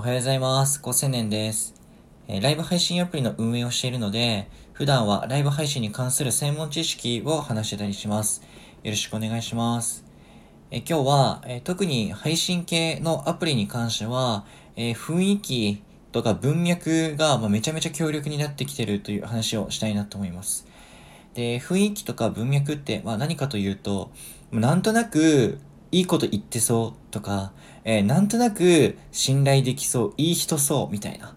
おはようございます。高青年です、え、ライブ配信アプリの運営をしているので、普段はライブ配信に関する専門知識を話してたりします。よろしくお願いします。え、今日は、え、特に配信系のアプリに関しては、え雰囲気とか文脈が、ま、めちゃめちゃ強力になってきてるという話をしたいなと思います。で、雰囲気とか文脈って、まあ、何かというと、なんとなくいいこと言ってそうとか、えー、なんとなく信頼できそう、いい人そうみたいな。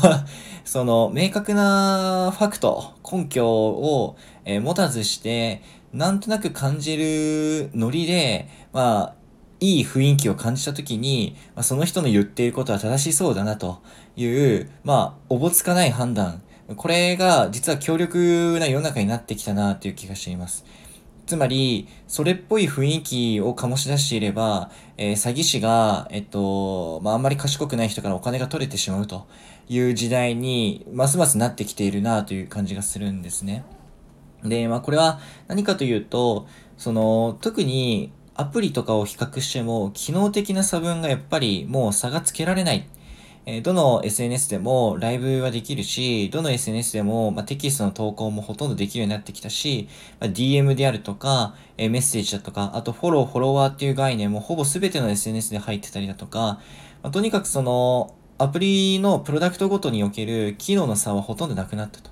その明確なファクト、根拠を、えー、持たずして、なんとなく感じるノリで、まあ、いい雰囲気を感じたときに、まあ、その人の言っていることは正しそうだなという、まあ、おぼつかない判断。これが実は強力な世の中になってきたなという気がしています。つまり、それっぽい雰囲気を醸し出していれば、えー、詐欺師が、えっと、まあ、あんまり賢くない人からお金が取れてしまうという時代に、ますますなってきているなという感じがするんですね。で、まあ、これは何かというと、その、特にアプリとかを比較しても、機能的な差分がやっぱりもう差がつけられないえどの SNS でもライブはできるし、どの SNS でも、まテキストの投稿もほとんどできるようになってきたし、ま DM であるとか、えメッセージだとか、あとフォロー、フォロワーっていう概念もほぼ全ての SNS で入ってたりだとか、まとにかくその、アプリのプロダクトごとにおける機能の差はほとんどなくなったと。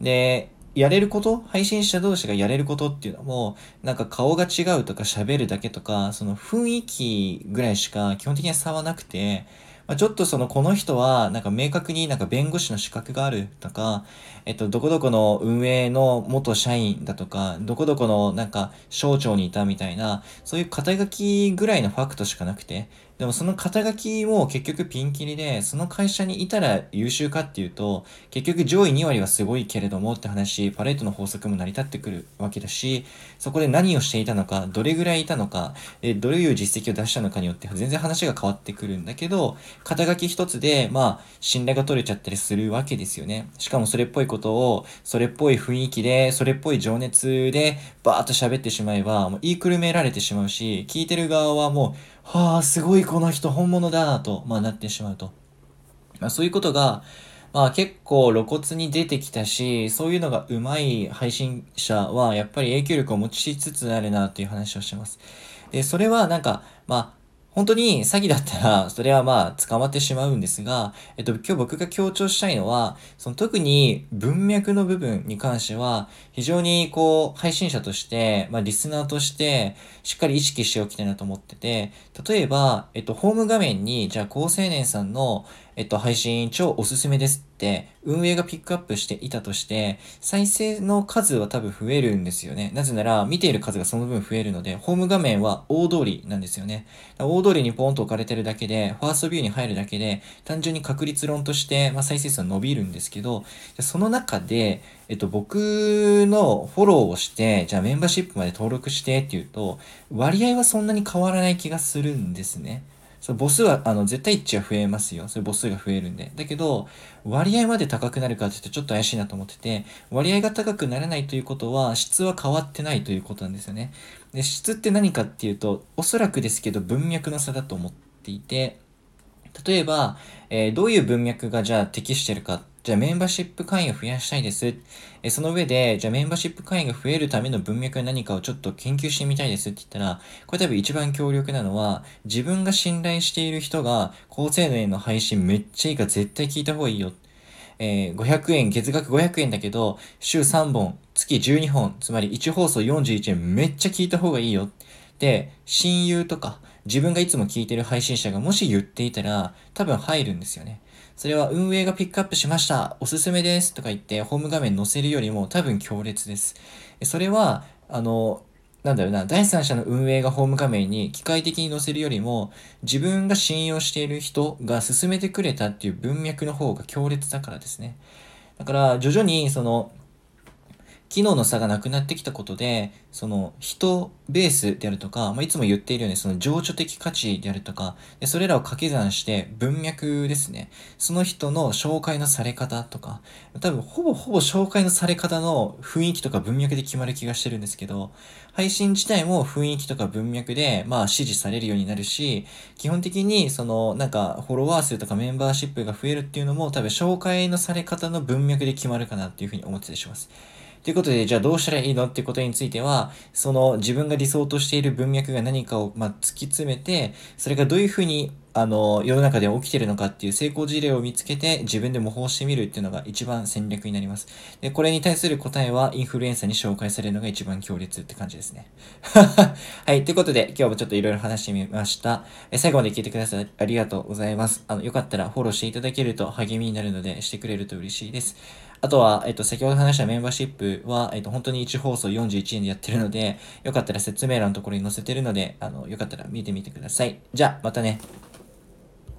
で、やれること配信者同士がやれることっていうのも、なんか顔が違うとか喋るだけとか、その雰囲気ぐらいしか基本的には差はなくて、まあ、ちょっとそのこの人はなんか明確になんか弁護士の資格があるとか、えっと、どこどこの運営の元社員だとか、どこどこのなんか省庁にいたみたいな、そういう肩書きぐらいのファクトしかなくて、でもその肩書きも結局ピンキリで、その会社にいたら優秀かっていうと、結局上位2割はすごいけれどもって話、パレートの法則も成り立ってくるわけだし、そこで何をしていたのか、どれぐらいいたのか、でどういう実績を出したのかによって全然話が変わってくるんだけど、肩書き一つで、まあ、信頼が取れちゃったりするわけですよね。しかもそれっぽいことを、それっぽい雰囲気で、それっぽい情熱で、バーッと喋ってしまえば、もう言いくるめられてしまうし、聞いてる側はもう、はあ、すごいこの人本物だなと、まあ、なってしまうと。まあ、そういうことが、まあ結構露骨に出てきたし、そういうのが上手い配信者はやっぱり影響力を持ちつつあるなという話をしてます。で、それはなんか、まあ、本当に詐欺だったら、それはまあ捕まってしまうんですが、えっと、今日僕が強調したいのは、その特に文脈の部分に関しては、非常にこう、配信者として、まあリスナーとして、しっかり意識しておきたいなと思ってて、例えば、えっと、ホーム画面に、じゃあ高青年さんの、えっと、配信超おすすめですって、運営がピックアップしていたとして、再生の数は多分増えるんですよね。なぜなら、見ている数がその分増えるので、ホーム画面は大通りなんですよね。大通りにポンと置かれてるだけで、ファーストビューに入るだけで、単純に確率論として、まあ、再生数は伸びるんですけど、その中で、えっと、僕のフォローをして、じゃあメンバーシップまで登録してっていうと、割合はそんなに変わらない気がするんですね。その母数は、あの、絶対一致は増えますよ。それ母数が増えるんで。だけど、割合まで高くなるかって言うとちょっと怪しいなと思ってて、割合が高くならないということは、質は変わってないということなんですよね。で、質って何かっていうと、おそらくですけど、文脈の差だと思っていて、例えば、えー、どういう文脈がじゃあ適してるかじゃあメンバーシップ会員を増やしたいです。えその上で、じゃあメンバーシップ会員が増えるための文脈は何かをちょっと研究してみたいですって言ったら、これ多分一番強力なのは、自分が信頼している人が高性能への配信めっちゃいいから絶対聞いた方がいいよ。えー、500円、月額500円だけど、週3本、月12本、つまり1放送41円めっちゃ聞いた方がいいよ。で、親友とか、自分がいつも聞いてる配信者がもし言っていたら、多分入るんですよね。それは運営がピックアップしました。おすすめです。とか言ってホーム画面載せるよりも多分強烈です。それは、あの、なんだろうな、第三者の運営がホーム画面に機械的に載せるよりも、自分が信用している人が進めてくれたっていう文脈の方が強烈だからですね。だから、徐々にその、機能の差がなくなってきたことで、その人ベースであるとか、まあ、いつも言っているようにその情緒的価値であるとか、でそれらを掛け算して文脈ですね。その人の紹介のされ方とか、多分ほぼほぼ紹介のされ方の雰囲気とか文脈で決まる気がしてるんですけど、配信自体も雰囲気とか文脈で、まあ支持されるようになるし、基本的にそのなんかフォロワー数とかメンバーシップが増えるっていうのも多分紹介のされ方の文脈で決まるかなっていうふうに思ってたりします。ということで、じゃあどうしたらいいのってことについては、その自分が理想としている文脈が何かを、ま、突き詰めて、それがどういうふうにあの、世の中で起きてるのかっていう成功事例を見つけて自分で模倣してみるっていうのが一番戦略になります。で、これに対する答えはインフルエンサーに紹介されるのが一番強烈って感じですね。はい。ということで、今日もちょっといろいろ話してみました。え最後まで聞いてくださりありがとうございます。あの、よかったらフォローしていただけると励みになるので、してくれると嬉しいです。あとは、えっと、先ほど話したメンバーシップは、えっと、本当に1放送41円でやってるので、よかったら説明欄のところに載せてるので、あの、よかったら見てみてください。じゃあ、またね。